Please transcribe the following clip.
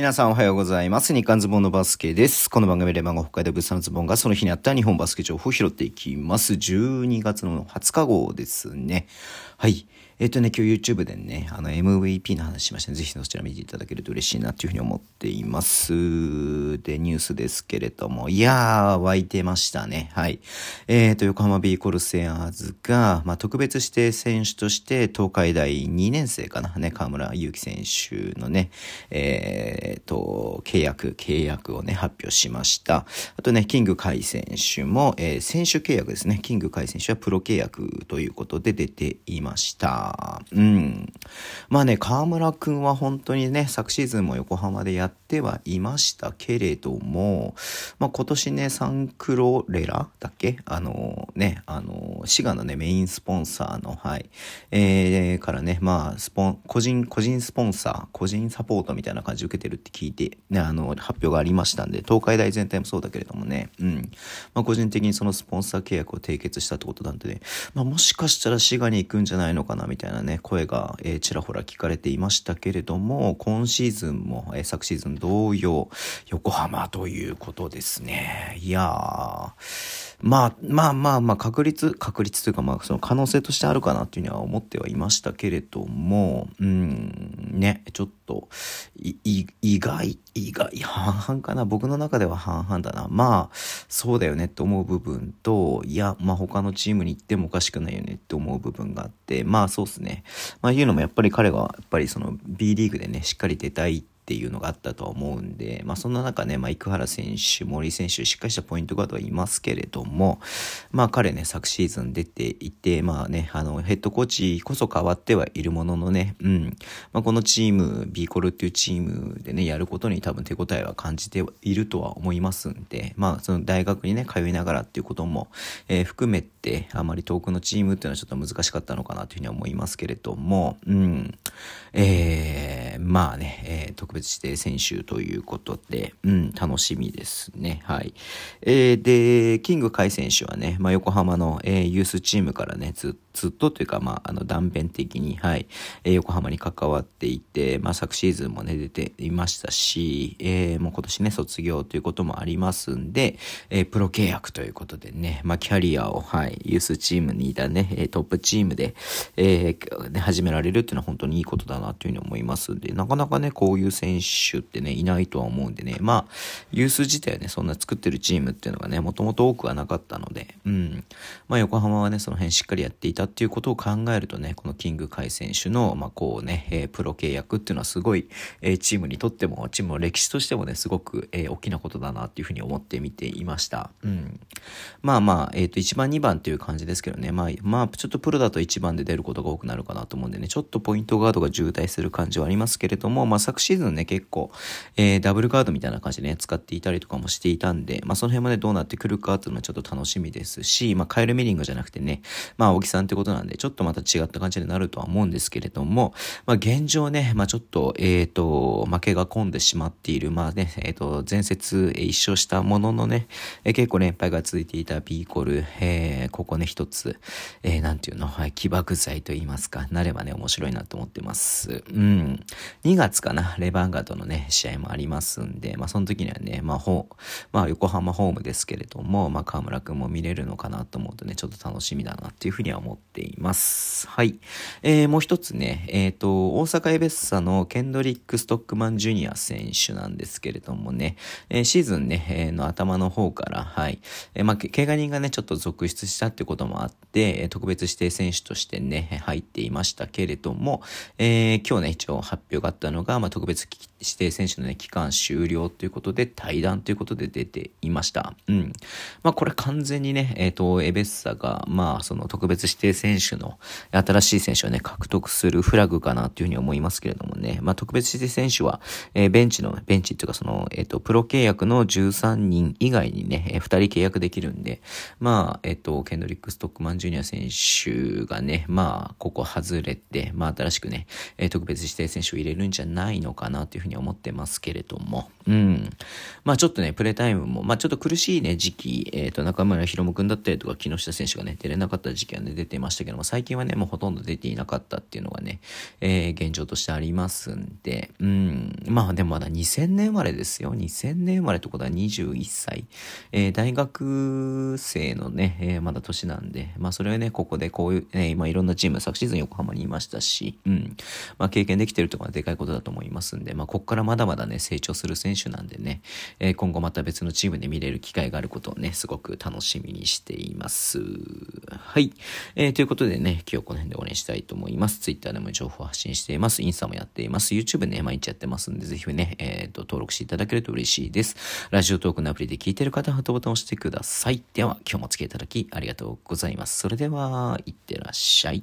皆さんおはようございます。日刊ズボンのバスケです。この番組で漫画北海道物産のズボンがその日にあった日本バスケ情報を拾っていきます。12月の20日号ですね。はい。えっ、とね、今日 YouTube でね、あの MVP の話しましたね。ぜひそちら見ていただけると嬉しいなというふうに思っています。で、ニュースですけれども、いやー、湧いてましたね。はい。えっ、ー、と、横浜ビーコルセアーズが、まあ、特別指定選手として東海大2年生かな、ね、河村勇輝選手のね、えっ、ー、と、契約、契約をね、発表しました。あとね、キング海選手も、えー、選手契約ですね。キング海選手はプロ契約ということで出ていました。うん。まあね、河村くんは本当にね、昨シーズンも横浜でやってはいましたけれども、まあ今年ね、サンクロレラだっけ？あのね、あの、滋賀のね、メインスポンサーの、はい、えー、からね、まあ、スポン、個人、個人スポンサー、個人サポートみたいな感じ受けてるって聞いて、ね、あの、発表がありましたんで、東海大全体もそうだけれどもね、うん。まあ個人的にそのスポンサー契約を締結したってことなんでね、まあもしかしたら滋賀に行くんじゃないのかな、みたいな。たいなね、声が、えー、ちらほら聞かれていましたけれども、今シーズンも、えー、昨シーズン同様、横浜ということですね。いやー、まあ、まあまあまあ、確率、確率というか、まあ、その可能性としてあるかなっていうには思ってはいましたけれども、うん、ね、ちょっと、意外、意外、半々かな。僕の中では半々だな。まあ、そうだよねって思う部分と、いや、まあ他のチームに行ってもおかしくないよねって思う部分があって、まあそうですね。まあいうのもやっぱり彼が、やっぱりその B リーグでね、しっかり出たいってていうのがあったとは思うんで、まあそんな中ね、まあ生原選手、森選手、しっかりしたポイントガードはいますけれども、まあ彼ね、昨シーズン出ていて、まあね、あの、ヘッドコーチこそ変わってはいるもののね、うん、まあこのチーム、ビーコルっていうチームでね、やることに多分手応えは感じているとは思いますんで、まあその大学にね、通いながらっていうことも、えー、含めて、あまり遠くのチームっていうのはちょっと難しかったのかなというふうには思いますけれども、うん、えー、まあね、えー、特別指定選手ということで、うん、楽しみですね。はい。えー、で、キング海選手はね、まあ、横浜の、えー、ユースチームからね、ずっとずっとというか、まあ、あの、断片的に、はい、えー、横浜に関わっていて、まあ、昨シーズンもね、出ていましたし、えー、もう今年ね、卒業ということもありますんで、えー、プロ契約ということでね、まあ、キャリアを、はい、ユースチームにいたね、トップチームで、えー、始められるっていうのは本当にいいことだなというふうに思いますんで、なかなかね、こういう選手ってね、いないとは思うんでね、まあ、ユース自体はね、そんな作ってるチームっていうのがね、もともと多くはなかったので、うん、まあ、横浜はね、その辺しっかりやっていたっていうことを考えるとね、このキングカイ選手の、まあ、こうね、えー、プロ契約っていうのはすごい、えー、チームにとっても、チームの歴史としてもね、すごく、えー、大きなことだなっていうふうに思って見ていました。うん。まあまあ、えっ、ー、と、1番、2番っていう感じですけどね、まあ、まあ、ちょっとプロだと1番で出ることが多くなるかなと思うんでね、ちょっとポイントガードが渋滞する感じはありますけれども、まあ、昨シーズンね、結構、えー、ダブルガードみたいな感じでね、使っていたりとかもしていたんで、まあ、その辺までどうなってくるかっていうのはちょっと楽しみですし、まあ、カエルミリングじゃなくてね、まあ、大木さんってことなんで、ちょっとまた違った感じになるとは思うんですけれども、まあ、現状ね、まあ、ちょっと、えっ、ー、と、負けが込んでしまっている、まあね、えっ、ー、と、前節、えー、一勝したもののね、えー、結構連敗が続いていたビーコル、えー、ここね、一つ、えー、なんていうの、はい、起爆剤と言いますか、なればね、面白いなと思ってます。うん。2月かな、レバンガとのね、試合もありますんで、まあ、その時にはね、まあ、ほまあ、横浜ホームですけれども、まあ、河村くんも見れるのかなと思うとね、ちょっと楽しみだなっていうふうには思っています。はい。えー、もう一つね、えっ、ー、と、大阪エベッサのケンドリック・ストックマン・ジュニア選手なんですけれどもね、えー、シーズンね、えー、の頭の方から、はい、えー、まあ、怪我人がね、ちょっと続出したってこともあって、特別指定選手としてね、入っていましたけれども、えー、今日ね、一応発表があったのが、まあ、特別指定選手のね、期間終了ということで、対談ということで出ていました。うん。まあ、これ完全にね、えっ、ー、と、エベッサが、まあ、その特別指定選手の新しい選手をね、獲得するフラグかなというふうに思いますけれどもね、まあ、特別指定選手は、えー、ベンチの、ベンチっていうかその、えっ、ー、と、プロ契約の13人以外にね、えー、2人契約できるんで、まあ、えっ、と、ケンドリック・ストックマン・ジュニア選手がね、まあ、ここ外れて、まあ、新しくね、え、特別指定選手を入れるんじゃないのかななっていうふうに思ってますけれども、うん。まあちょっとね、プレータイムも、まあちょっと苦しいね、時期、えっ、ー、と、中村博夢君だったりとか、木下選手がね、出れなかった時期はね、出てましたけども、最近はね、もうほとんど出ていなかったっていうのがね、えー、現状としてありますんで、うん。まあでもまだ2000年生まれですよ。2000年生まれってことは21歳。えー、大学生のね、えー、まだ年なんで、まあそれはね、ここでこういう、ね、今いろんなチーム、昨シーズン横浜にいましたし、うん。まあ経験できてるところはでかいことだと思いますんでで、まあここからまだまだね、成長する選手なんでね、えー、今後また別のチームで見れる機会があることをね、すごく楽しみにしています。はい。えー、ということでね、今日この辺で終わりにしたいと思います。Twitter でも情報発信しています。インスタもやっています。YouTube ね、毎日やってますんで、ぜひね、えっ、ー、と、登録していただけると嬉しいです。ラジオトークのアプリで聞いてる方はハートボタンを押してください。では、今日もお付き合いいただきありがとうございます。それでは、いってらっしゃい。